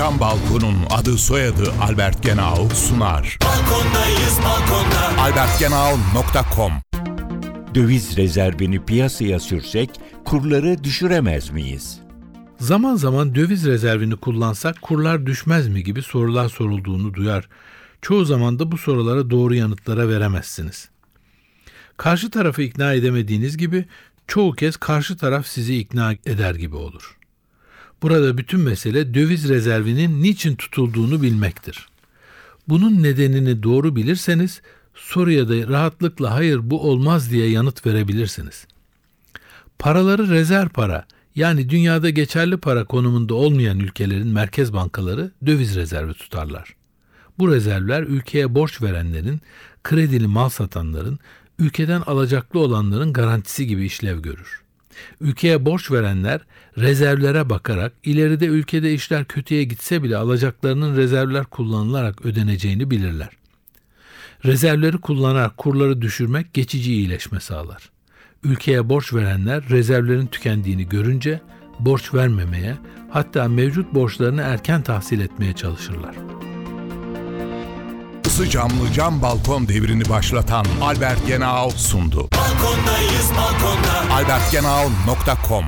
cam balkonun adı soyadı Albert Genau sunar. Balkondayız balkonda. albertgenau.com Döviz rezervini piyasaya sürsek kurları düşüremez miyiz? Zaman zaman döviz rezervini kullansak kurlar düşmez mi gibi sorular sorulduğunu duyar. Çoğu zaman da bu sorulara doğru yanıtlara veremezsiniz. Karşı tarafı ikna edemediğiniz gibi çoğu kez karşı taraf sizi ikna eder gibi olur. Burada bütün mesele döviz rezervinin niçin tutulduğunu bilmektir. Bunun nedenini doğru bilirseniz soruya da rahatlıkla hayır bu olmaz diye yanıt verebilirsiniz. Paraları rezerv para yani dünyada geçerli para konumunda olmayan ülkelerin merkez bankaları döviz rezervi tutarlar. Bu rezervler ülkeye borç verenlerin, kredili mal satanların, ülkeden alacaklı olanların garantisi gibi işlev görür. Ülkeye borç verenler rezervlere bakarak ileride ülkede işler kötüye gitse bile alacaklarının rezervler kullanılarak ödeneceğini bilirler. Rezervleri kullanarak kurları düşürmek geçici iyileşme sağlar. Ülkeye borç verenler rezervlerin tükendiğini görünce borç vermemeye, hatta mevcut borçlarını erken tahsil etmeye çalışırlar. Isı camlı cam balkon devrini başlatan Albert Genau sundu. Balkondayız balkonda. albertgenau.com